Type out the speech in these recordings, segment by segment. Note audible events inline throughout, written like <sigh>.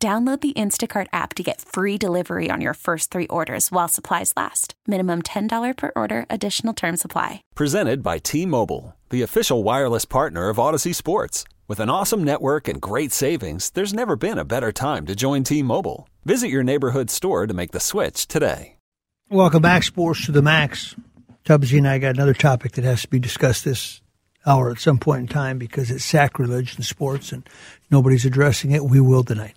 Download the Instacart app to get free delivery on your first three orders while supplies last. Minimum $10 per order, additional term supply. Presented by T Mobile, the official wireless partner of Odyssey Sports. With an awesome network and great savings, there's never been a better time to join T Mobile. Visit your neighborhood store to make the switch today. Welcome back, Sports to the Max. Tubbsy and I got another topic that has to be discussed this hour at some point in time because it's sacrilege in sports and nobody's addressing it. We will tonight.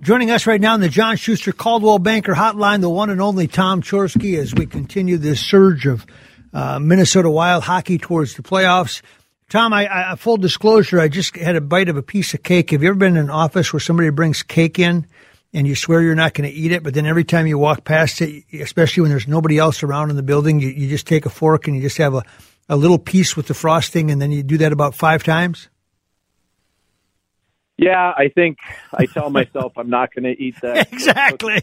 Joining us right now in the John Schuster Coldwell Banker Hotline, the one and only Tom Chorske, as we continue this surge of uh, Minnesota Wild hockey towards the playoffs. Tom, I, I, full disclosure, I just had a bite of a piece of cake. Have you ever been in an office where somebody brings cake in and you swear you're not going to eat it, but then every time you walk past it, especially when there's nobody else around in the building, you, you just take a fork and you just have a, a little piece with the frosting, and then you do that about five times? Yeah, I think I tell myself I'm not going to eat that <laughs> exactly,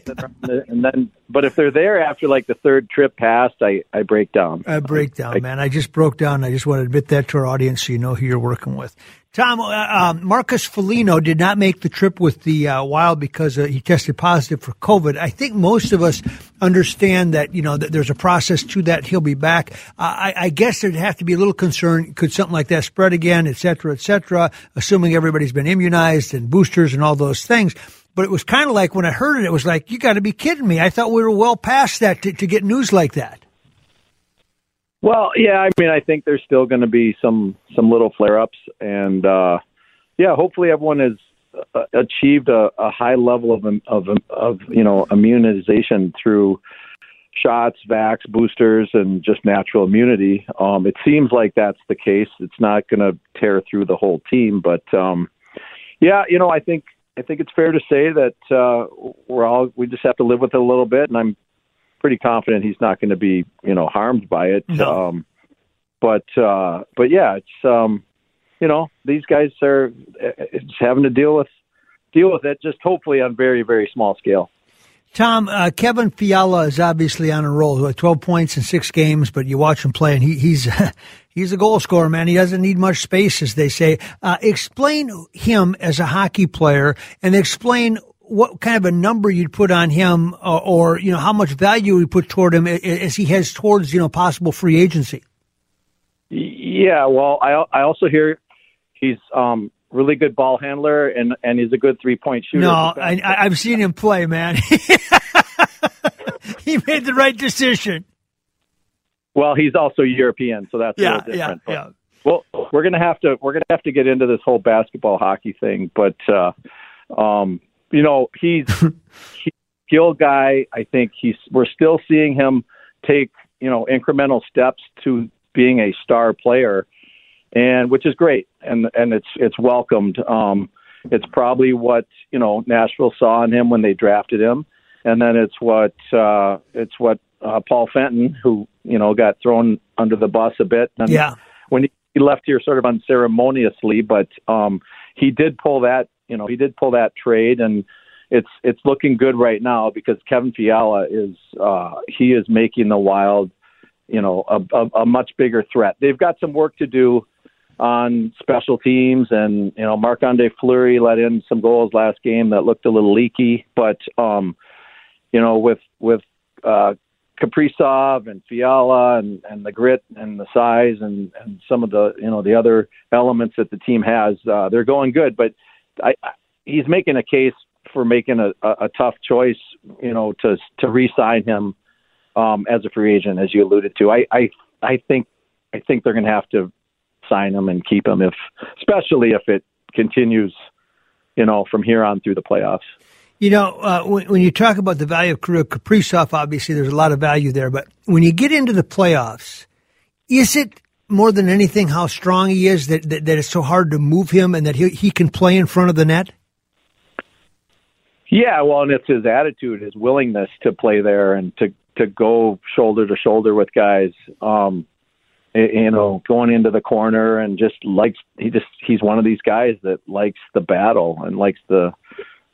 and then. But if they're there after like the third trip past, I I break down. I break down, I, man. I just broke down. I just want to admit that to our audience so you know who you're working with. Tom, uh, um, Marcus Foligno did not make the trip with the uh, Wild because uh, he tested positive for COVID. I think most of us understand that you know that there's a process to that. He'll be back. I, I, guess there'd have to be a little concern. Could something like that spread again, et cetera, et cetera? Assuming everybody's been immunized and boosters and all those things. But it was kind of like when I heard it, it was like, you got to be kidding me. I thought we were well past that to, to get news like that. Well, yeah, I mean, I think there's still going to be some some little flare ups, and uh, yeah, hopefully everyone has uh, achieved a, a high level of, of of you know immunization through shots, vax, boosters, and just natural immunity. Um, it seems like that's the case. It's not going to tear through the whole team, but um, yeah, you know, I think I think it's fair to say that uh, we're all we just have to live with it a little bit, and I'm pretty confident he's not going to be you know harmed by it. No. Um, but uh, but yeah, it's um, you know these guys are it's having to deal with deal with it just hopefully on very very small scale. Tom, uh, Kevin Fiala is obviously on a roll. Twelve points in six games, but you watch him play, and he, he's <laughs> he's a goal scorer, man. He doesn't need much space, as they say. Uh, explain him as a hockey player, and explain what kind of a number you'd put on him, or, or you know how much value you put toward him as he heads towards you know possible free agency. Yeah, well, I I also hear he's um, really good ball handler and and he's a good three point shooter. No, I, I've seen him play, man. <laughs> he made the right decision. Well, he's also European, so that's yeah, a little different. Yeah, yeah. Well, we're gonna have to we're gonna have to get into this whole basketball hockey thing, but uh, um, you know <laughs> he's a skill guy. I think he's we're still seeing him take you know incremental steps to being a star player and which is great, and and it's it's welcomed. Um, it's probably what you know Nashville saw in him when they drafted him, and then it's what uh, it's what uh, Paul Fenton, who you know got thrown under the bus a bit. And yeah. When he, he left here sort of unceremoniously, but um, he did pull that you know he did pull that trade and it's it's looking good right now because Kevin Fiala is uh, he is making the Wild, you know, a, a, a much bigger threat. They've got some work to do on special teams, and you know Marc Andre Fleury let in some goals last game that looked a little leaky, but um, you know with with uh, Kaprizov and Fiala and and the grit and the size and and some of the you know the other elements that the team has, uh, they're going good. But I, he's making a case for making a, a, a tough choice, you know, to to re-sign him um, as a free agent, as you alluded to. I I, I think I think they're going to have to sign him and keep him if, especially if it continues, you know, from here on through the playoffs. You know, uh, when, when, you talk about the value of Kaprizov, obviously there's a lot of value there. But when you get into the playoffs, is it more than anything how strong he is that, that, that it's so hard to move him and that he, he can play in front of the net? Yeah, well, and it's his attitude, his willingness to play there and to to go shoulder to shoulder with guys. Um, you know, going into the corner and just likes he just he's one of these guys that likes the battle and likes the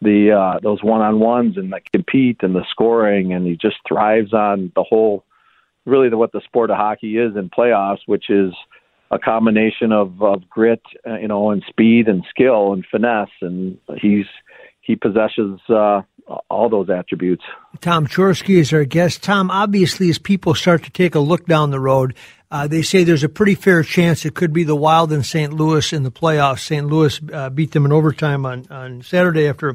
the uh those one on ones and the compete and the scoring and he just thrives on the whole really the, what the sport of hockey is in playoffs, which is a combination of of grit, uh, you know, and speed and skill and finesse and he's he possesses uh all those attributes. Tom Chorske is our guest. Tom, obviously, as people start to take a look down the road, uh, they say there's a pretty fair chance it could be the Wild in St. Louis in the playoffs. St. Louis uh, beat them in overtime on, on Saturday after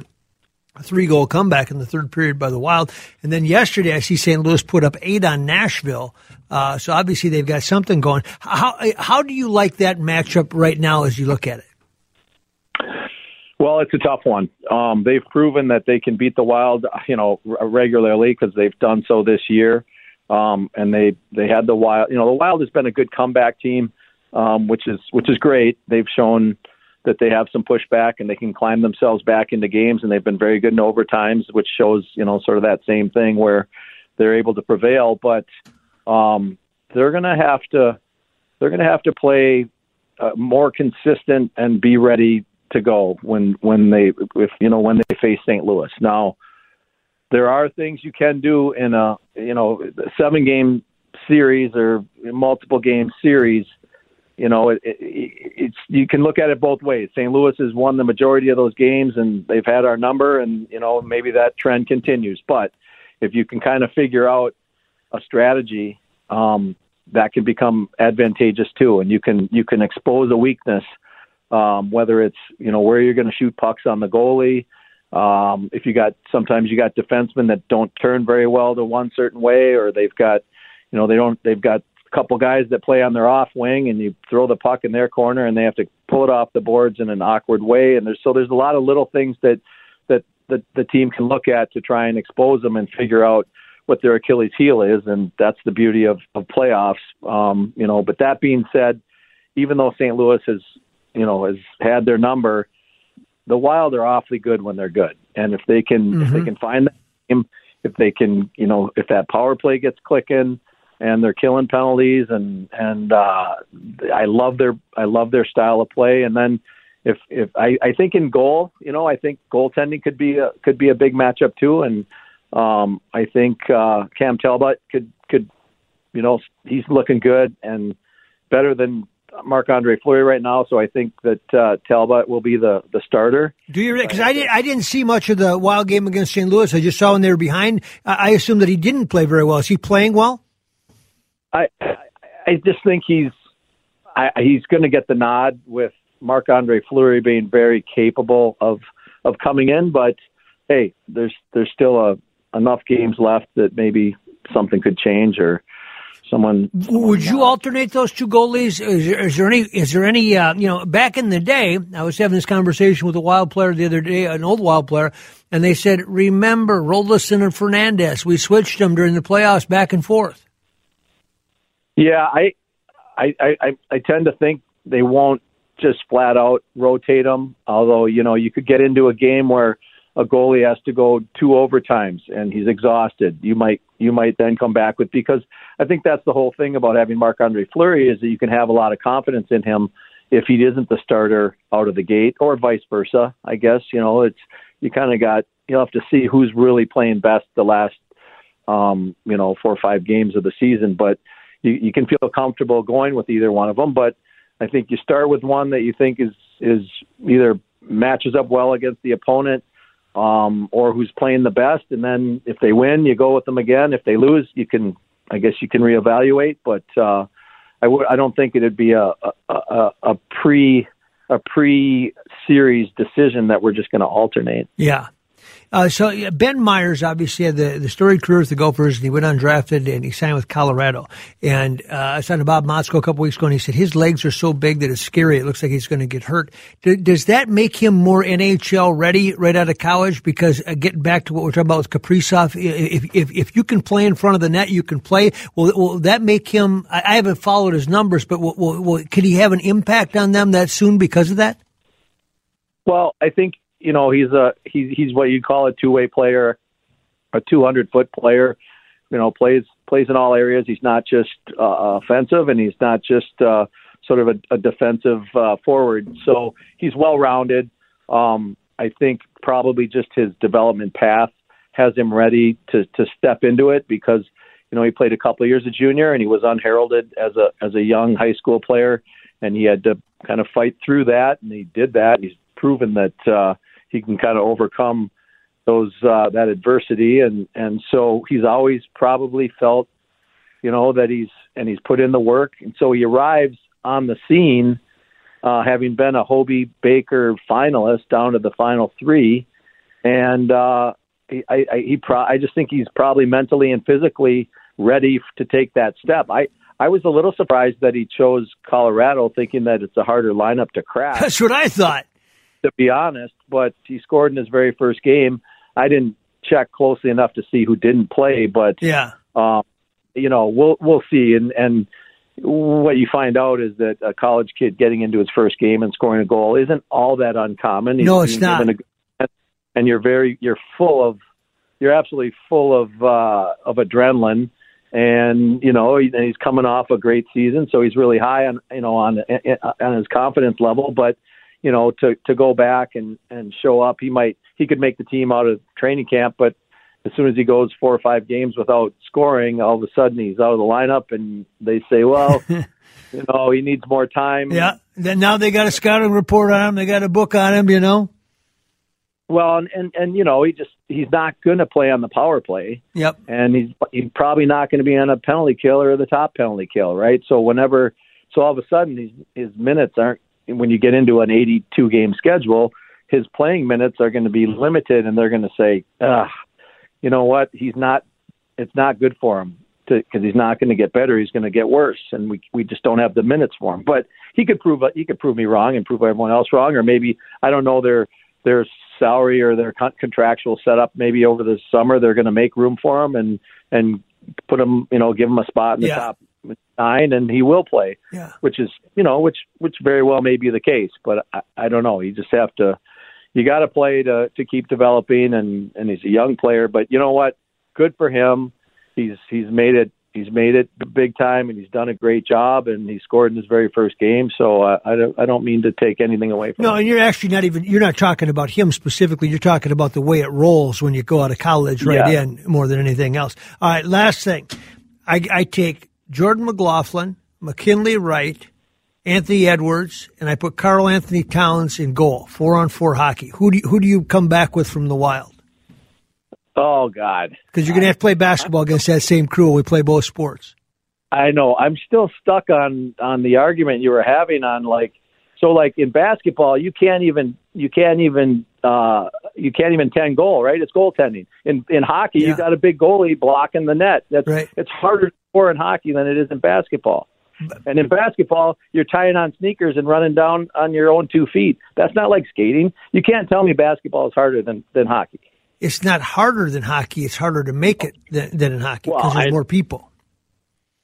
a three goal comeback in the third period by the Wild. And then yesterday, I see St. Louis put up eight on Nashville. Uh, so obviously they've got something going. How, how do you like that matchup right now as you look at it? Well, it's a tough one. Um, they've proven that they can beat the Wild, you know, regularly because they've done so this year. Um, and they they had the Wild. You know, the Wild has been a good comeback team, um, which is which is great. They've shown that they have some pushback and they can climb themselves back into games, and they've been very good in overtimes, which shows you know sort of that same thing where they're able to prevail. But um, they're going to have to they're going to have to play uh, more consistent and be ready to go when when they if you know when they face St. Louis. Now there are things you can do in a you know seven game series or multiple game series. You know, it, it, it's you can look at it both ways. St. Louis has won the majority of those games, and they've had our number, and you know maybe that trend continues. But if you can kind of figure out a strategy, um, that can become advantageous too, and you can you can expose a weakness, um, whether it's you know where you're going to shoot pucks on the goalie um, if you got sometimes you got defensemen that don't turn very well to one certain way, or they've got, you know, they don't they've got a couple guys that play on their off wing, and you throw the puck in their corner, and they have to pull it off the boards in an awkward way, and there's so there's a lot of little things that that the, the team can look at to try and expose them and figure out what their Achilles heel is, and that's the beauty of, of playoffs. Um, you know, but that being said, even though St. Louis has, you know, has had their number, the Wild are awfully good when they're good, and if they can mm-hmm. if they mm-hmm. can find that game, if they can you know if that power play gets clicking and they're killing penalties and and uh, I love their I love their style of play, and then if if I, I think in goal, you know, I think goaltending could be a could be a big matchup too, and um, I think uh, Cam Talbot could could you know he's looking good and better than Marc Andre Fleury right now, so I think that uh, Talbot will be the, the starter. Do you? Because I, didn't I didn't see much of the Wild game against St. Louis. I just saw when they were behind. I, I assume that he didn't play very well. Is he playing well? I I just think he's I, he's going to get the nod with Marc Andre Fleury being very capable of of coming in, but hey, there's there's still a enough games left that maybe something could change or someone. Would you alternate those two goalies? Is there, is there any? Is there any? Uh, you know, back in the day, I was having this conversation with a Wild player the other day, an old Wild player, and they said, "Remember Roloson and Fernandez? We switched them during the playoffs, back and forth." Yeah, I, I, I, I tend to think they won't just flat out rotate them. Although you know, you could get into a game where a goalie has to go two overtimes and he's exhausted. You might you might then come back with because I think that's the whole thing about having Marc Andre Fleury is that you can have a lot of confidence in him if he isn't the starter out of the gate, or vice versa. I guess you know it's you kind of got you'll have to see who's really playing best the last um, you know four or five games of the season, but you, you can feel comfortable going with either one of them. But I think you start with one that you think is is either matches up well against the opponent um, or who's playing the best. And then if they win, you go with them again. If they lose, you can, I guess, you can reevaluate. But uh, I don't think it'd be a a, a, a pre a pre series decision that we're just going to alternate. Yeah, uh, so Ben Meyers obviously had the, the storied career with the Gophers, and he went undrafted and he signed with Colorado. And uh, I saw to Bob Motzko a couple weeks ago, and he said his legs are so big that it's scary. It looks like he's going to get hurt. D- does that make him more NHL ready right out of college? Because uh, getting back to what we're talking about with Kaprizov, if, if if you can play in front of the net, you can play. Will, will that make him? I, I haven't followed his numbers, but will, will, will, he have an impact on them that soon because of that? Well, I think you know, he's a he's he's what you call a two way player, a 200 foot player. You know, plays plays in all areas. He's not just uh, offensive, and he's not just uh, sort of a, a defensive uh, forward. So he's well rounded. Um, I think probably just his development path has him ready to to step into it because you know he played a couple of years of junior and he was unheralded as a as a young high school player and he had to kind of fight through that and he did that. He's proven that uh, he can kind of overcome those uh, that adversity and and so he's always probably felt you know that he's and he's put in the work and so he arrives on the scene uh, having been a Hobey Baker finalist down to the final three and uh, I, I, he pro- I just think he's probably mentally and physically ready to take that step. I I was a little surprised that he chose Colorado, thinking that it's a harder lineup to crack. That's what I thought. To be honest, but he scored in his very first game. I didn't check closely enough to see who didn't play, but yeah, um, you know, we'll we'll see. And and what you find out is that a college kid getting into his first game and scoring a goal isn't all that uncommon. No, it's not. A, and you're very you're full of you're absolutely full of uh, of adrenaline, and you know he's coming off a great season, so he's really high on you know on on his confidence level. But you know to to go back and and show up, he might he could make the team out of training camp, but as soon as he goes four or five games without scoring, all of a sudden he's out of the lineup, and they say, well. <laughs> you know, he needs more time. Yeah. Then now they got a scouting report on him. They got a book on him. You know. Well, and, and and you know he just he's not going to play on the power play. Yep. And he's he's probably not going to be on a penalty kill or the top penalty kill, right? So whenever, so all of a sudden his his minutes aren't when you get into an 82 game schedule, his playing minutes are going to be limited, and they're going to say, ah, you know what? He's not. It's not good for him because he's not going to get better. He's going to get worse, and we we just don't have the minutes for him. But he could prove he could prove me wrong and prove everyone else wrong, or maybe I don't know. They're their salary or their con- contractual setup maybe over the summer they're going to make room for him and and put him you know give him a spot in the yeah. top nine and he will play yeah. which is you know which which very well may be the case but I, I don't know you just have to you got to play to to keep developing and and he's a young player but you know what good for him he's he's made it he's made it big time and he's done a great job and he scored in his very first game. So uh, I don't I don't mean to take anything away from. No, him. and you're actually not even you're not talking about him specifically. You're talking about the way it rolls when you go out of college right yeah. in more than anything else. All right, last thing, I, I take Jordan McLaughlin, McKinley Wright. Anthony Edwards, and I put Karl Anthony Towns in goal, four on four hockey. Who do you, who do you come back with from the Wild? Oh God! Because you're going to have to play basketball against that same crew. We play both sports. I know. I'm still stuck on on the argument you were having on like so like in basketball you can't even you can't even uh you can't even ten goal right it's goaltending in in hockey Yeah. you got a big goalie blocking the net that's Right. it's harder score in hockey than it is in basketball and in basketball you're tying on sneakers and running down on your own two feet that's not like skating you can't tell me basketball is harder than than hockey It's not harder than hockey. It's harder to make it than, than in hockey because Well, there's I- more people.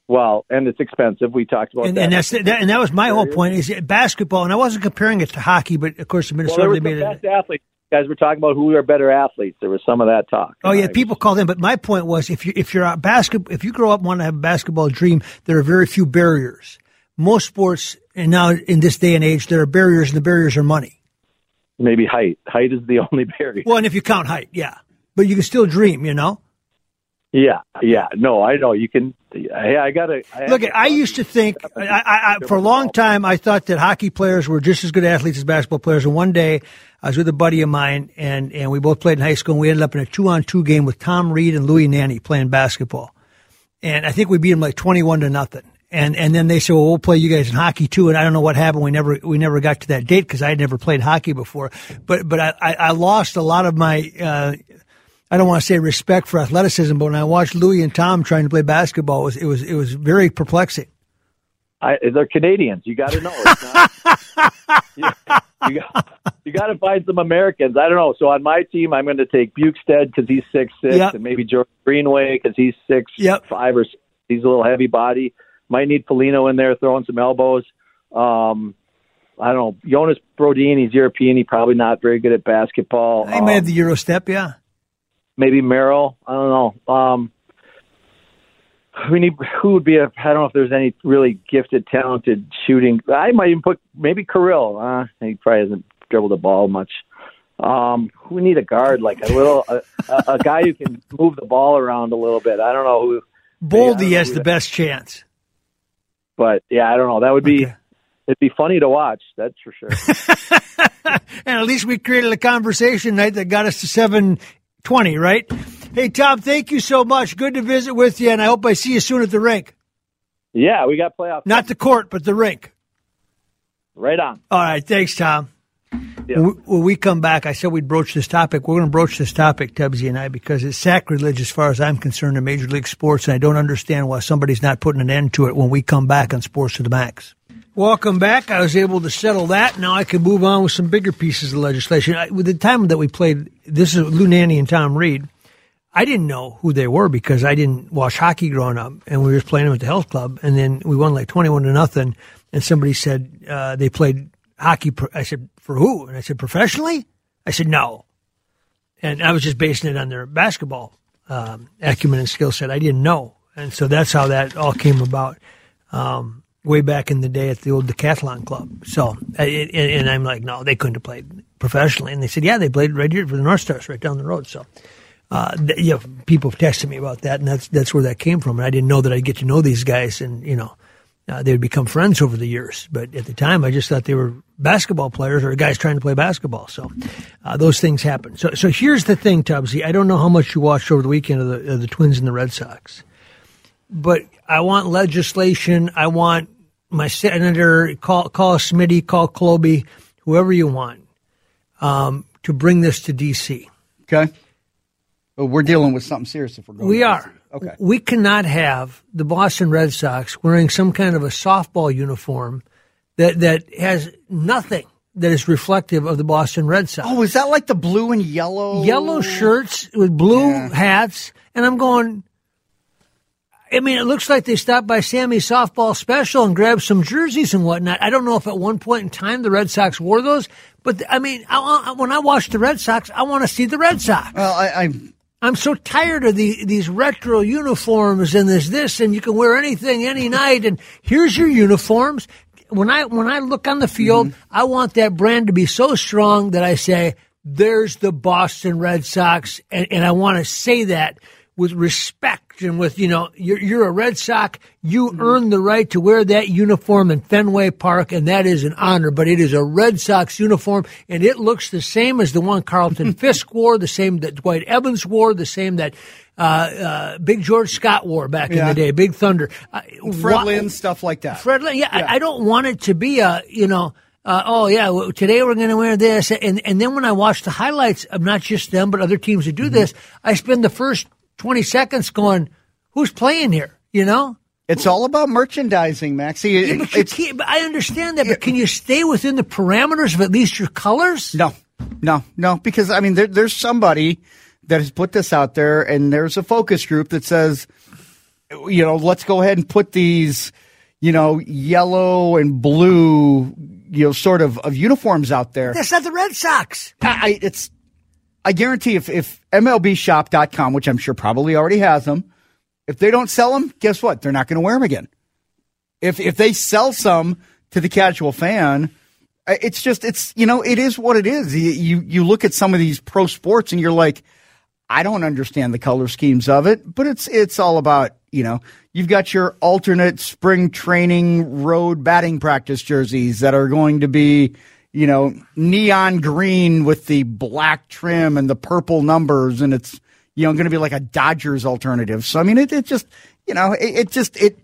well and it's expensive we talked about And, that and that's that, and that was my whole point is basketball. And I wasn't comparing it to hockey, but of course in Minnesota were they made it. best athletes guys were talking about who are better athletes there was some of that talk Oh yeah, people call them. But my point was, if you if you're a basketball, if you grow up and want to have a basketball dream, there are very few barriers. Most sports, and now in this day and age, there are barriers, and the barriers are money. maybe height height is the <laughs> only barrier Well, and if you count height, yeah, but you can still dream, you know. Yeah, yeah. No, I know you can. Hey, I gotta I Look, to- I used to think, I, I, I, for a long time, I thought that hockey players were just as good athletes as basketball players. And one day, I was with a buddy of mine, and, and we both played in high school, and we ended up in a two-on-two game with Tom Reid and Louis Nanne playing basketball. And I think we beat them like 21 to nothing. And, and then they said, well, we'll play you guys in hockey too. And I don't know what happened. We never, we never got to that date because I had never played hockey before. But, but I, I, I lost a lot of my, uh, I don't want to say respect for athleticism, but when I watched Louis and Tom trying to play basketball, it was, it was, it was very perplexing. I, they're Canadians. You got to know. Not, <laughs> you, you got you got to find some Americans. I don't know. So on my team, I'm going to take Bjugstad because he's six six, Yep. and maybe George Greenway because he's six Yep. five or six. he's a little heavy body. Might need Foligno in there throwing some elbows. Um, I don't know. Jonas Brodin, he's European. He's probably not very good at basketball. He may have the Euro step, yeah. Maybe Merrill. I don't know. Um, we need who would be a I don't know if there's any really gifted, talented shooting. I might even put maybe Kirill. Uh, he probably hasn't dribbled the ball much. Um, we need a guard like a little a, a, guy who can move the ball around a little bit. I don't know who. Boldy has the best chance. But yeah, I don't know. That would be okay. it'd be funny to watch. That's for sure. <laughs> and at least we created a conversation night that got us to seven twenty, right? Hey, Tom, thank you so much. Good to visit with you, and I hope I see you soon at the rink. Yeah, we got playoffs. Not the court, but the rink. Right on. All right. Thanks, Tom. Yeah. When we come back, I said we'd broach this topic. We're going to broach this topic, Tubbsy and I, because it's sacrilege as far as I'm concerned in Major League Sports, and I don't understand why somebody's not putting an end to it when we come back on Sports to the Max. Welcome back. I was able to settle that. Now I can move on with some bigger pieces of legislation. I, with the time that we played, this is Lou Nanne and Tom Reid. I didn't know who they were because I didn't watch hockey growing up, and we were just playing them at the health club, and then we won like twenty-one to nothing. And somebody said uh, they played hockey. I said for who? And I said professionally. I said no, and I was just basing it on their basketball um, acumen and skill set. I didn't know, and so that's how that all came about. Um, way back in the day at the old decathlon club. So, and, and I'm like, no, they couldn't have played professionally. And they said, yeah, they played right here for the North Stars, right down the road. So, uh, you know, people have texted me about that, and that's that's where that came from. And I didn't know that I'd get to know these guys, and you know, uh, they would become friends over the years. But at the time, I just thought they were basketball players or guys trying to play basketball. So uh, those things happen. So so here's the thing, Tubbsy. I don't know how much you watched over the weekend of the, of the Twins and the Red Sox, but I want legislation. I want my senator call call Smitty, call Kloby, whoever you want, um, to bring this to D.C. Okay. But we're dealing with something serious if we're going. We are. Okay. We cannot have the Boston Red Sox wearing some kind of a softball uniform that that has nothing that is reflective of the Boston Red Sox. Oh, is that like the blue and yellow? Yellow shirts with blue yeah. hats, and I'm going. I mean, it looks like they stopped by Sammy's softball special and grabbed some jerseys and whatnot. I don't know if at one point in time the Red Sox wore those, but I mean, I, I, when I watch the Red Sox, I want to see the Red Sox. Well, I, I I'm so tired of the, these retro uniforms and this this and you can wear anything any night and here's your uniforms. When I when I look on the field, mm-hmm. I want that brand to be so strong that I say there's the Boston Red Sox and, and I want to say that with respect and with you know you're you're a Red Sox. You mm-hmm. earn the right to wear that uniform in Fenway Park, and that is an honor. But it is a Red Sox uniform, and it looks the same as the one Carlton <laughs> Fisk wore, the same that Dwight Evans wore, the same that uh, uh, Big George Scott wore back yeah. in the day, Big Thunder, uh, Fred wh- Lynn, stuff like that. Fred Lynn, yeah, yeah. I, I, don't want it to be a you know. Uh, oh yeah, well, today we're going to wear this, and and then when I watch the highlights of not just them but other teams that do mm-hmm. this, I spend the first 20 seconds going, who's playing here? You know? It's all about merchandising, Maxie. Yeah, but, but I understand that, but can you stay within the parameters of at least your colors? No, no, no, because I mean, there, there's somebody that has put this out there, and there's a focus group that says, you know, let's go ahead and put these, you know, yellow and blue, you know, sort of of uniforms out there. That's not the Red Sox. I, I it's I guarantee if, if MLBshop.com, which I'm sure probably already has them, if they don't sell them, guess what? They're not going to wear them again. If, if they sell some to the casual fan, uh, it's just, it's, you know, it is what it is. You, you, you look at some of these pro sports and you're like, I don't understand the color schemes of it, but it's, it's all about, you know, you've got your alternate spring training road batting practice jerseys that are going to be, you know, neon green with the black trim and the purple numbers, and it's you know going to be like a Dodgers alternative. So I mean, it, it just you know, it, it just it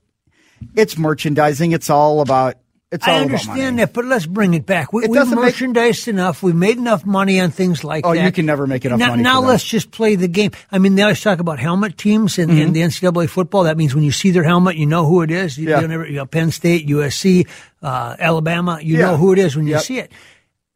it's merchandising. It's all about it's I understand that, but let's bring it back. We, have merchandised make... enough. We've made enough money on things like oh, that. Oh, you can never make enough now, money. Now let's just play the game. I mean, they always talk about helmet teams in, mm-hmm. in the NCAA football. That means when you see their helmet, you know who it is. You, yeah. never, you know, Penn State, USC, uh, Alabama. You yeah. know who it is when you yep. see it.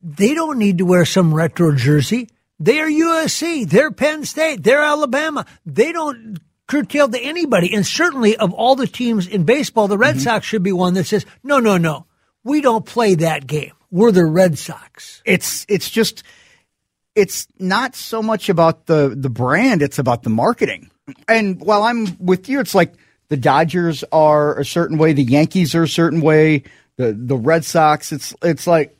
They don't need to wear some retro jersey. They're USC. They're Penn State. They're Alabama. They don't curtail to anybody. And certainly of all the teams in baseball, the Red mm-hmm. Sox should be one that says, no, no, no we don't play that game. we're the Red Sox. It's it's just it's not so much about the the brand; it's about the marketing. And while I'm with you, it's like the Dodgers are a certain way, the Yankees are a certain way, the the Red Sox. It's it's like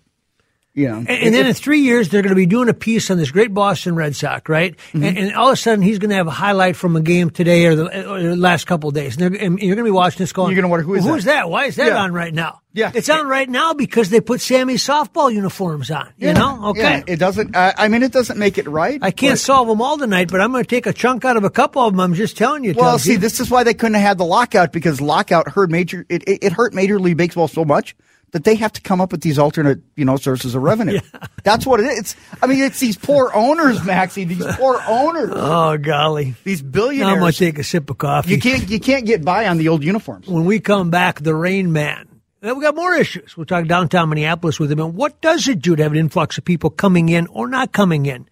you know, and, and then in three years, they're going to be doing a piece on this great Boston Red Sox, right? Mm-hmm. And, and, all of a sudden, he's going to have a highlight from a game today or the, or the last couple of days. And, and, you're going to be watching this going, you're going to wonder who is well, that? Who's that? Why is that yeah. on right now? Yeah. It's on right now because they put Sammy's softball uniforms on, you yeah. know? Okay. Yeah. It doesn't, uh, I mean, it doesn't make it right. I can't but, solve them all tonight, but I'm going to take a chunk out of a couple of them. I'm just telling you. Well, see, this is why they couldn't have had the lockout because lockout hurt major, it, it, it hurt Major League Baseball so much that they have to come up with these alternate, you know, sources of revenue. <laughs> yeah. That's what it is. It's, I mean, it's these poor owners, Maxie. These poor owners. Oh golly, these billionaires. I'm gonna take a sip of coffee. You can't, you can't get by on the old uniforms. When we come back, the Rain Man. Then We got more issues. We'll talk downtown Minneapolis with him. And what does it do to have an influx of people coming in or not coming in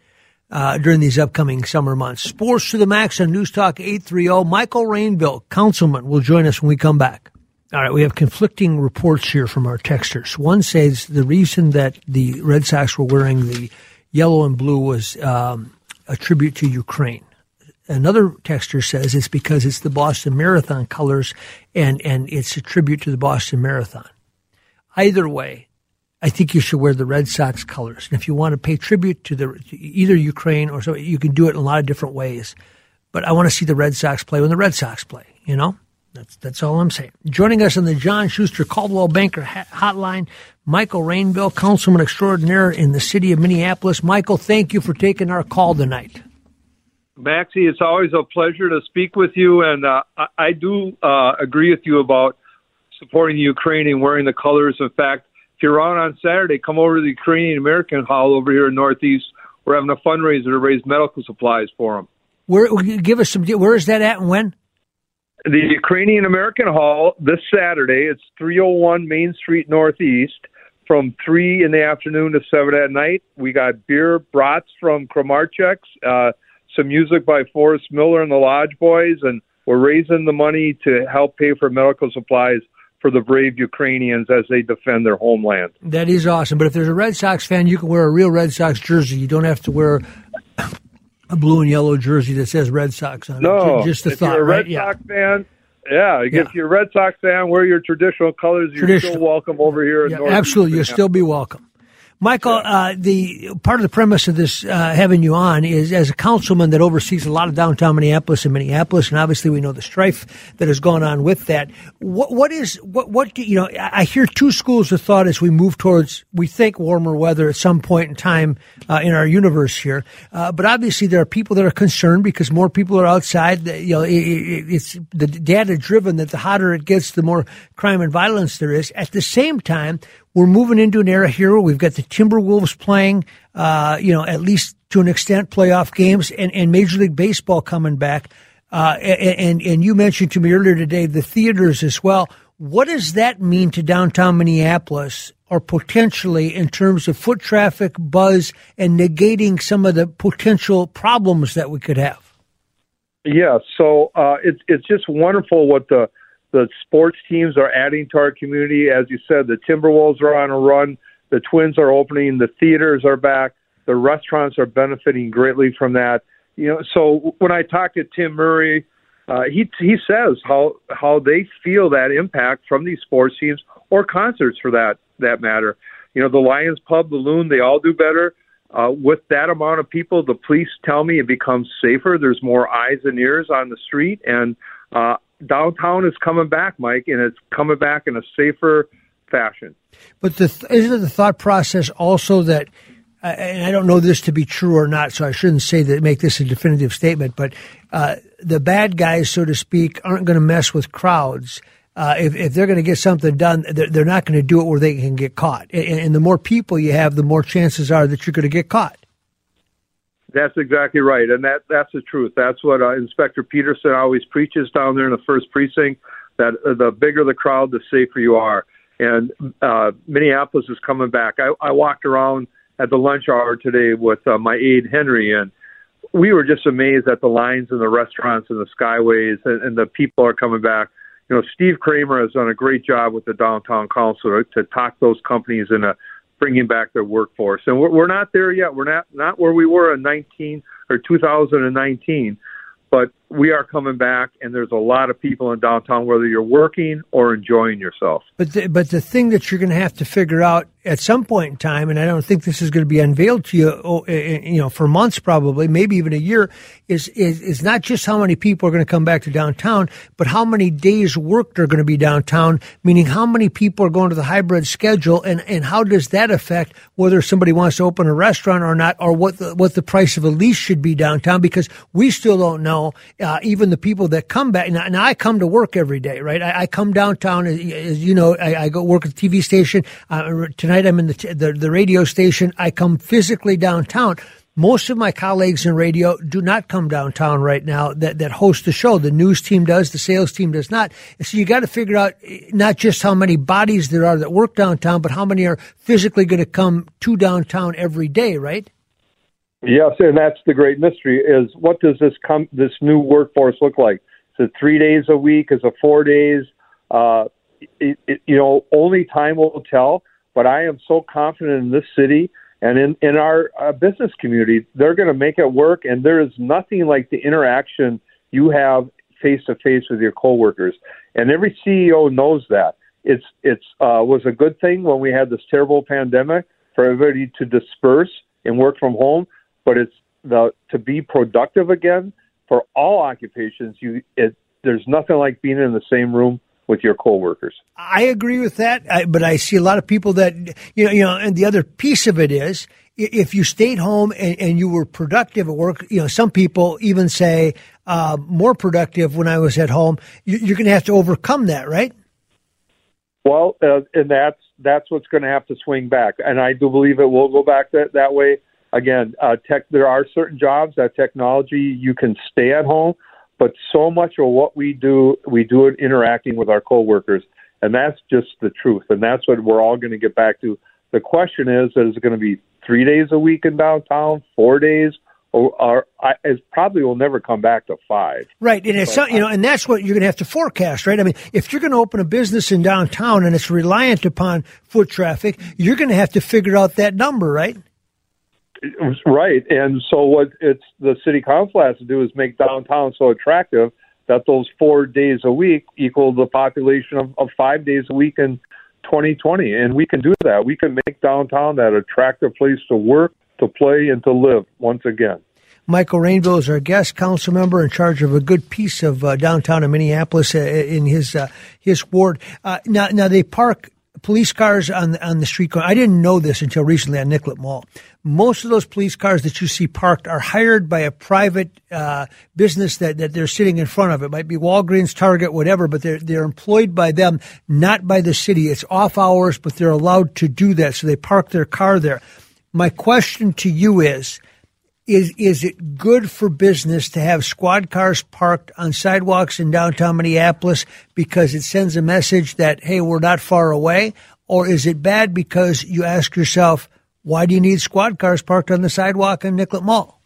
uh, during these upcoming summer months? Sports to the max on News Talk 830. Michael Rainville, councilman, will join us when we come back. All right, we have conflicting reports here from our texters. One says the reason that the Red Sox were wearing the yellow and blue was um, a tribute to Ukraine. Another texter says it's because it's the Boston Marathon colors and, and it's a tribute to the Boston Marathon. Either way, I think you should wear the Red Sox colors. And if you want to pay tribute to the to either Ukraine or so, you can do it in a lot of different ways. But I want to see the Red Sox play when the Red Sox play, you know? That's that's all I'm saying. Joining us on the John Schuster Coldwell Banker Hotline, Michael Rainville, Councilman Extraordinaire in the city of Minneapolis. Michael, thank you for taking our call tonight. Maxie, it's always a pleasure to speak with you, and uh, I, I, do uh, agree with you about supporting the Ukrainian, wearing the colors. In fact, if you're on on Saturday, come over to the Ukrainian American Hall over here in Northeast. We're having a fundraiser to raise medical supplies for them. Where give us some? Where is that at and when? The Ukrainian American Hall this Saturday. It's 301 Main Street Northeast from 3 in the afternoon to 7 at night. We got beer, brats from Kramarczuk's, uh, some music by Forrest Miller and the Lodge Boys, and we're raising the money to help pay for medical supplies for the brave Ukrainians as they defend their homeland. That is awesome. But if there's a Red Sox fan, you can wear a real Red Sox jersey. You don't have to wear a blue and yellow jersey that says Red Sox on no, it. Just a if thought, you're a Red right? Sox yeah. fan, yeah, yeah, if you're a Red Sox fan, wear your traditional colors. You're still welcome over here. In north yeah, absolutely, you'll still be welcome. Michael, uh, the part of the premise of this uh, having you on is as a councilman that oversees a lot of downtown Minneapolis and Minneapolis, and obviously we know the strife that has gone on with that. What what is what what do, you know? I hear two schools of thought as we move towards we think warmer weather at some point in time uh, in our universe here, uh, but obviously there are people that are concerned because more people are outside. You know, it, it, it's the data driven that the hotter it gets, the more crime and violence there is. At the same time, we're moving into an era here where we've got the Timberwolves playing, uh, you know, at least to an extent, playoff games, and, and Major League Baseball coming back. Uh, and and you mentioned to me earlier today the theaters as well. What does that mean to downtown Minneapolis, or potentially in terms of foot traffic, buzz, and negating some of the potential problems that we could have? Yeah, so uh, it's it's just wonderful what the the sports teams are adding to our community. As you said, the Timberwolves are on a run. The Twins are opening. The theaters are back. The restaurants are benefiting greatly from that. You know, so when I talk to Tim Murray, uh, he he says how how they feel that impact from these sports teams or concerts for that that matter. You know, the Lions Pub, the Loon, they all do better. Uh, with that amount of people, the police tell me it becomes safer. There's more eyes and ears on the street, and uh, downtown is coming back, Mike, and it's coming back in a safer fashion. But the, isn't the thought process also that, uh, and I don't know this to be true or not, so I shouldn't say that make this a definitive statement, but uh, the bad guys, so to speak, aren't going to mess with crowds. Uh, if, if they're going to get something done, they're, they're not going to do it where they can get caught. And, and the more people you have, the more chances are that you're going to get caught. That's exactly right, and that that's the truth. That's what uh, Inspector Peterson always preaches down there in the first precinct. That uh, the bigger the crowd, the safer you are. And uh, Minneapolis is coming back. I, I walked around at the lunch hour today with uh, my aide Henry, and we were just amazed at the lines in the restaurants and the skyways, and, and the people are coming back. You know, Steve Cramer has done a great job with the downtown council to, to talk those companies into bringing back their workforce. And we're, we're not there yet. We're not not where we were in 19 or 2019 but we are coming back, and there's a lot of people in downtown, whether you're working or enjoying yourself. But the, but the thing that you're going to have to figure out at some point in time, and I don't think this is going to be unveiled to you, oh, eh, eh, you know, for months probably, maybe even a year, is is is not just how many people are going to come back to downtown, but how many days worked are going to be downtown. Meaning, how many people are going to the hybrid schedule, and and how does that affect whether somebody wants to open a restaurant or not, or what the, what the price of a lease should be downtown? Because we still don't know. Uh, even the people that come back. Now, now, I come to work every day, right? I, I come downtown, as, as you know, I, I, go work at the TV station. Uh, tonight I'm in the, the, the radio station. I come physically downtown. Most of my colleagues in radio do not come downtown right now that, that host the show. The news team does, the sales team does not. so you got to figure out eh, not just how many bodies there are that work downtown, but how many are physically going to come to downtown every day, right? Yes, and that's the great mystery: is what does this come this new workforce look like? Is it three days a week? Is it four days? Uh, it, it, you know, only time will tell. But I am so confident in this city and in in our uh, business community, they're going to make it work. And there is nothing like the interaction you have face to face with your coworkers. And every CEO knows that. It's it's uh, was a good thing when we had this terrible pandemic for everybody to disperse and work from home but it's the to be productive again for all occupations. You it, there's nothing like being in the same room with your coworkers. I agree with that, I, but I see a lot of people that you know, you know, and the other piece of it is if you stayed home and, and you were productive at work. You know, some people even say uh, more productive when I was at home. You, are going to have to overcome that, right? Well, uh, and that's that's what's going to have to swing back, and I do believe it will go back that that way again, uh, tech. There are certain jobs that technology you can stay at home, but so much of what we do, we do it interacting with our coworkers, and that's just the truth. And that's what we're all going to get back to. The question is, is it going to be three days a week in downtown, four days? Or, or I, it probably will never come back to five. Right, and it's you know, and that's what you're going to have to forecast, right? I mean, if you're going to open a business in downtown and it's reliant upon foot traffic, you're going to have to figure out that number, right? Right, and so what it's the city council has to do is make downtown so attractive that those four days a week equal the population of, of five days a week in 2020, and we can do that. We can make downtown that attractive place to work, to play, and to live once again. Michael Rainville is our guest council member in charge of a good piece of uh, downtown in Minneapolis uh, in his uh, his ward. Uh, now, now they park police cars on on the street corner. I didn't know this until recently on Nicollet Mall. Most of those police cars that you see parked are hired by a private uh, business that, that they're sitting in front of. It might be Walgreens, Target, whatever, but they're they're employed by them, not by the city. It's off hours, but they're allowed to do that, so they park their car there. My question to you is is is it good for business to have squad cars parked on sidewalks in downtown Minneapolis because it sends a message that hey we're not far away or is it bad because you ask yourself why do you need squad cars parked on the sidewalk in Nicollet Mall?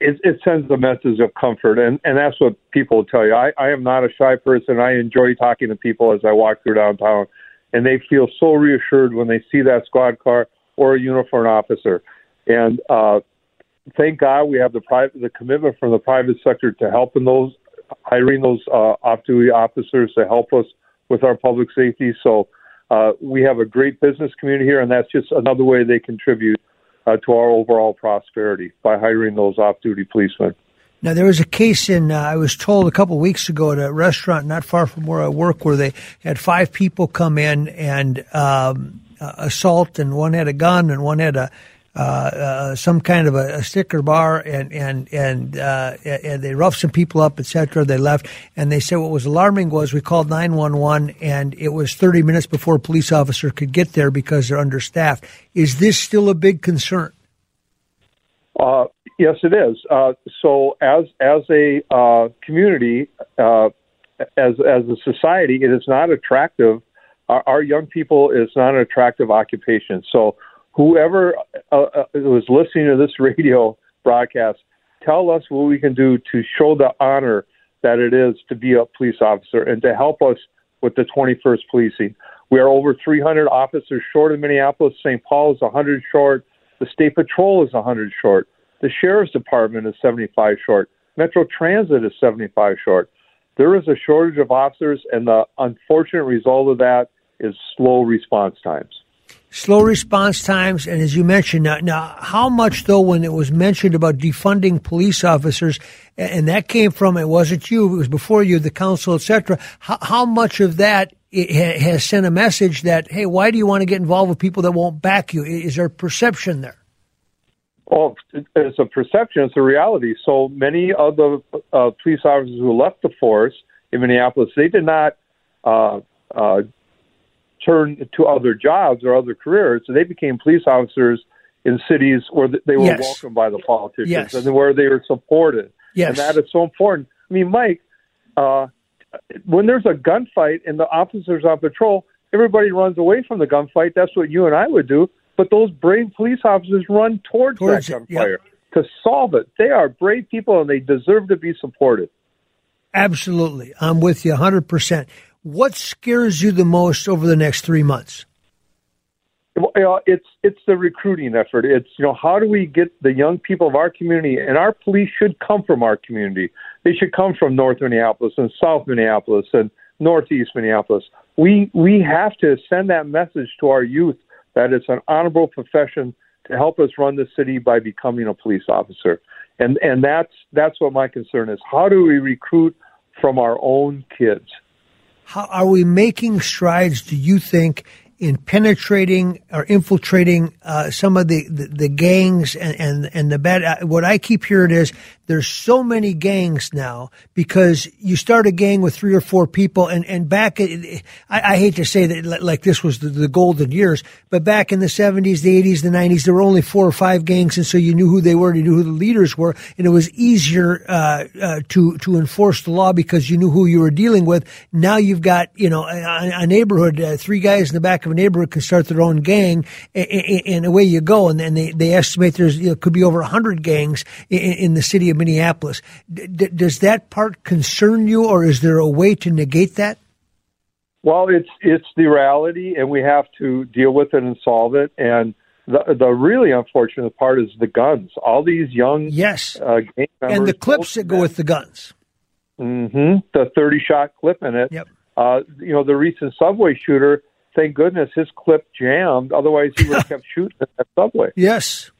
It, it sends a message of comfort, and, and that's what people will tell you. I, I am not a shy person. I enjoy talking to people as I walk through downtown, and they feel so reassured when they see that squad car or a uniformed officer. And uh, thank God we have the private the commitment from the private sector to helping those hiring those uh, off-duty officers to help us with our public safety. So uh, we have a great business community here, and that's just another way they contribute uh, to our overall prosperity by hiring those off-duty policemen. Now there was a case in uh, I was told a couple of weeks ago at a restaurant not far from where I work where they had five people come in and um, uh, assault, and one had a gun and one had a uh, uh, some kind of a, a, sticker bar, and and and uh, and they roughed some people up, etc. They left, and they said what was alarming was we called nine one one, and it was thirty minutes before a police officer could get there because they're understaffed. Is this still a big concern? Uh, yes, it is. Uh, so, as as a community, as as a society, it is not attractive. Our, our young people is not an attractive occupation. So whoever uh, uh, was listening to this radio broadcast, tell us what we can do to show the honor that it is to be a police officer and to help us with the 21st policing. We are over 300 officers short in Minneapolis. St. Paul is 100 short. The State Patrol is 100 short. The Sheriff's Department is 75 short. Metro Transit is 75 short. There is a shortage of officers, and the unfortunate result of that is slow response times. Slow response times, and as you mentioned, now, now how much though when it was mentioned about defunding police officers, and that came from it wasn't you, it was before you, the council, etc. How, how much of that has sent a message that hey, why do you want to get involved with people that won't back you? Is there perception there? Well, it's a perception, it's a reality. So many of the uh, police officers who left the force in Minneapolis, they did not uh, uh, turn to other jobs or other careers. So they became police officers in cities where they were yes. welcomed by the politicians yes. and where they were supported. Yes. And that is so important. I mean, Mike, uh, when there's a gunfight and the officers on patrol, everybody runs away from the gunfight. That's what you and I would do. But those brave police officers run towards, towards that gunfire yep. to solve it. They are brave people and they deserve to be supported. Absolutely. I'm with you 100%. What scares you the most over the next three months? Well, it's it's the recruiting effort. It's you know how do we get the young people of our community, and our police should come from our community. They should come from North Minneapolis and South Minneapolis and Northeast Minneapolis. We we have to send that message to our youth that it's an honorable profession to help us run the city by becoming a police officer, and and that's that's what my concern is. How do we recruit from our own kids? How are we making strides? Do you think in penetrating or infiltrating uh, some of the, the, the, gangs and, and, and the bad. Uh, what I keep hearing is there's so many gangs now because you start a gang with three or four people, and and back, I, I hate to say that like this was the, the golden years, but back in the 70s, the 80s, the 90s, there were only four or five gangs, and so you knew who they were, and you knew who the leaders were, and it was easier uh, uh, to to enforce the law because you knew who you were dealing with. Now you've got you know a, a neighborhood, uh, three guys in the back of a neighborhood can start their own gang, and, and away you go. And then they, they estimate there's you know, could be over hundred gangs in, in, the city of Minneapolis. D- does that part concern you, or is there a way to negate that? Well, it's it's the reality, and we have to deal with it and solve it. And the the really unfortunate part is the guns. All these young yes, uh, and the clips that go with the guns. Mm-hmm. The thirty shot clip in it. Yep. Uh, you know, the recent subway shooter thank goodness his clip jammed. Otherwise, he would <laughs> have kept shooting at that subway. Yes,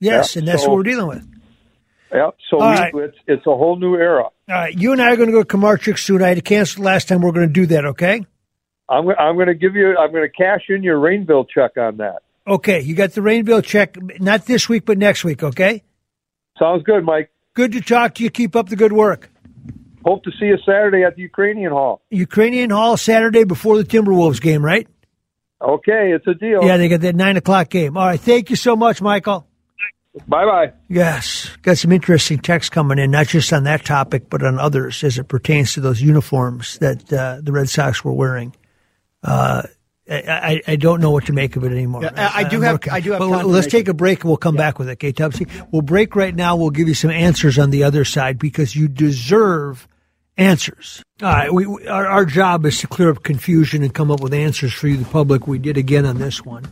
yes, yeah, and that's so, what we're dealing with. Yeah, so we, right. it's it's a whole new era. All right, you and I are going to go to Kramarczuk soon. I had to cancel last time. We're going to do that, okay? I'm I'm going to give you. I'm going to cash in your rain bill check on that. Okay, you got the rain bill check. Not this week, but next week. Okay. Sounds good, Mike. Good to talk to you. Keep up the good work. Hope to see you Saturday at the Ukrainian Hall. Ukrainian Hall Saturday before the Timberwolves game, right? Okay, it's a deal. Yeah, they got that nine o'clock game. All right, thank you so much, Michael. Bye bye. Yes, got some interesting texts coming in, not just on that topic, but on others as it pertains to those uniforms that uh, the Red Sox were wearing. Uh, I, I don't know what to make of it anymore. Yeah, I, I, do have. I do have. But let's take a break and we'll come yeah. back with it. Okay, Tubsy. We'll break right now. We'll give you some answers on the other side because you deserve answers. All right, we, our, our job is to clear up confusion and come up with answers for you, the public. We did again on this one.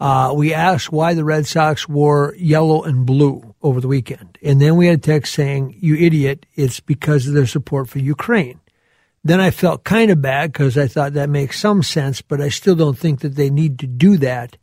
Uh, we asked why the Red Sox wore yellow and blue over the weekend. And then we had a text saying, you idiot, it's because of their support for Ukraine. Then I felt kind of bad because I thought that makes some sense, but I still don't think that they need to do that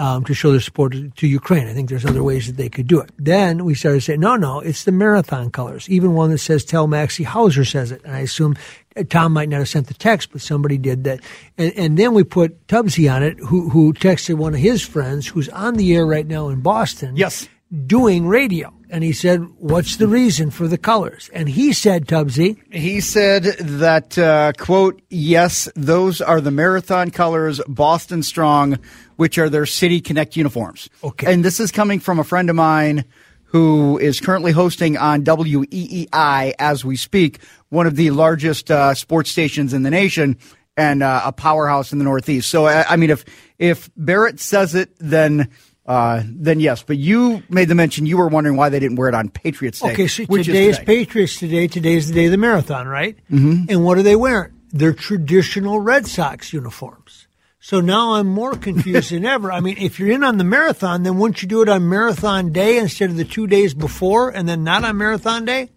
um, to show their support to, Ukraine. I think there's other ways that they could do it. Then we started saying, no, no, it's the marathon colors. Even one that says Tell Maxie Hauser says it. And I assume uh, Tom might not have sent the text, but somebody did that. And, and then we put Tubbsy on it, who, who texted one of his friends who's on the air right now in Boston. Yes. Doing radio. And he said, What's the reason for the colors? And he said, Tubbsy. He said that, uh, quote, yes, those are the marathon colors, Boston Strong, which are their City Connect uniforms. Okay. And this is coming from a friend of mine who is currently hosting on WEEI as we speak, one of the largest uh, sports stations in the nation and uh, a powerhouse in the Northeast. So, I mean, if if Barrett says it, then uh, then yes. But you made the mention you were wondering why they didn't wear it on Patriots Day. Okay, so which today is, today. is Patriots Today. Today is the day of the marathon, right? Mm-hmm. And what are they wearing? Their traditional Red Sox uniforms. So now I'm more confused than <laughs> ever. I mean, if you're in on the marathon, then wouldn't you do it on marathon day instead of the two days before and then not on marathon day?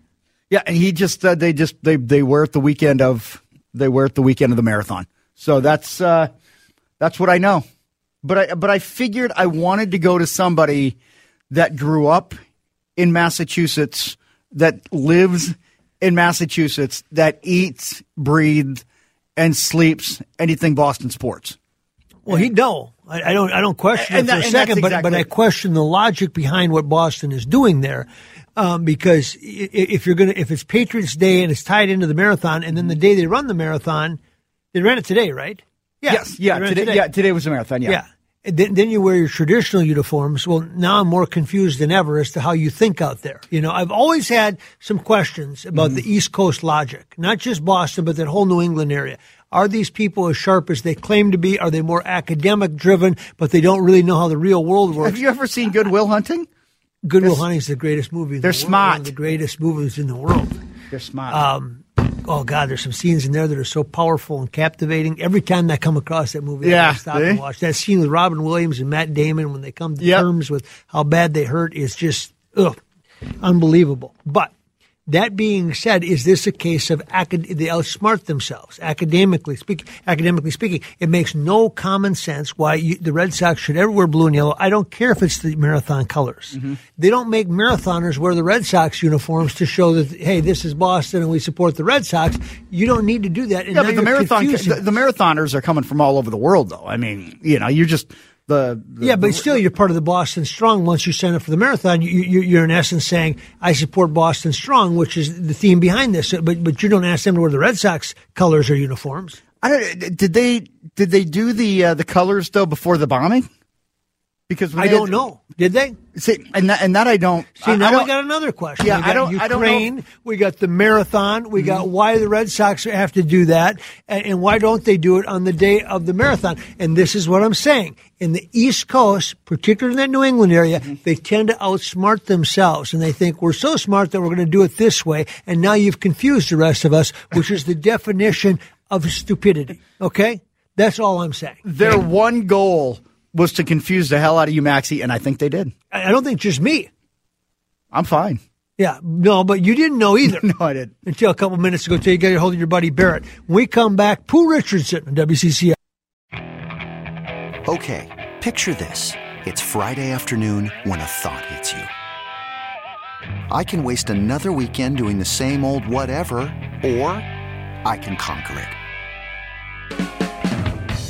Yeah, and he just said they just they they wear it the weekend of they wear it the weekend of the marathon. So that's uh, that's what I know. But I but I figured I wanted to go to somebody that grew up in Massachusetts, that lives in Massachusetts, that eats, breathes, and sleeps anything Boston sports. Well, he no, I, I don't. I don't question And it for that- a second, but exactly- but I question the logic behind what Boston is doing there, um, because if you're gonna if it's Patriots Day and it's tied into the marathon, and then the day they run the marathon, they ran it today, right? Yeah, Yes, yeah, it today, yeah, today was the marathon. Yeah, yeah. Then, then you wear your traditional uniforms. Well, now I'm more confused than ever as to how you think out there. You know, I've always had some questions about Mm-hmm. the East Coast logic, not just Boston, but that whole New England area. Are these people as sharp as they claim to be? Are they more academic driven, but they don't really know how the real world works? Have you ever seen Good Will Hunting? Good Will Hunting is the greatest movie. In They're the world, smart. one of the greatest movies in the world. They're smart. Um, oh God, there's some scenes in there that are so powerful and captivating. Every time I come across that movie, I Yeah, gotta stop and watch that scene with Robin Williams and Matt Damon when they come to Yep. terms with how bad they hurt is just ugh, unbelievable. But that being said, is this a case of acad- they outsmart themselves academically speaking? Academically speaking, it makes no common sense why you, the Red Sox should ever wear blue and yellow. I don't care if it's the marathon colors. Mm-hmm. They don't make marathoners wear the Red Sox uniforms to show that hey, this is Boston and we support the Red Sox. You don't need to do that. And yeah, but the marathon the, the marathoners are coming from all over the world, though. I mean, you know, you're just the, the Yeah, but still, you're part of the Boston Strong. Once you sign up for the marathon, you, you, you're in essence saying, "I support Boston Strong," which is the theme behind this. But but you don't ask them to wear the Red Sox colors or uniforms. I don't. Did they did they do the uh, the colors though before the bombing? Because I don't had- know. Did they? See, and that, and that I don't. See, now I, don't, got another question. Yeah, we I don't- I don't know We got the marathon. We got mm-hmm. why the Red Sox have to do that, and, and why don't they do it on the day of the marathon? And this is what I'm saying: in the East Coast, particularly in that New England area, mm-hmm. they tend to outsmart themselves, and they think we're so smart that we're going to do it this way. And now you've confused the rest of us, which is the definition of stupidity. Okay, that's all I'm saying. Their one goal was to confuse the hell out of you, Maxie, and I think they did. I I don't think just me. I'm fine. Yeah, no, but you didn't know either. <laughs> No, I didn't. until a couple minutes ago, till you get a hold of your buddy Barrett. When we come back, Pooh Richardson on WCCO. Okay, picture this. It's Friday afternoon when a thought hits you. I can waste another weekend doing the same old whatever, or I can conquer it.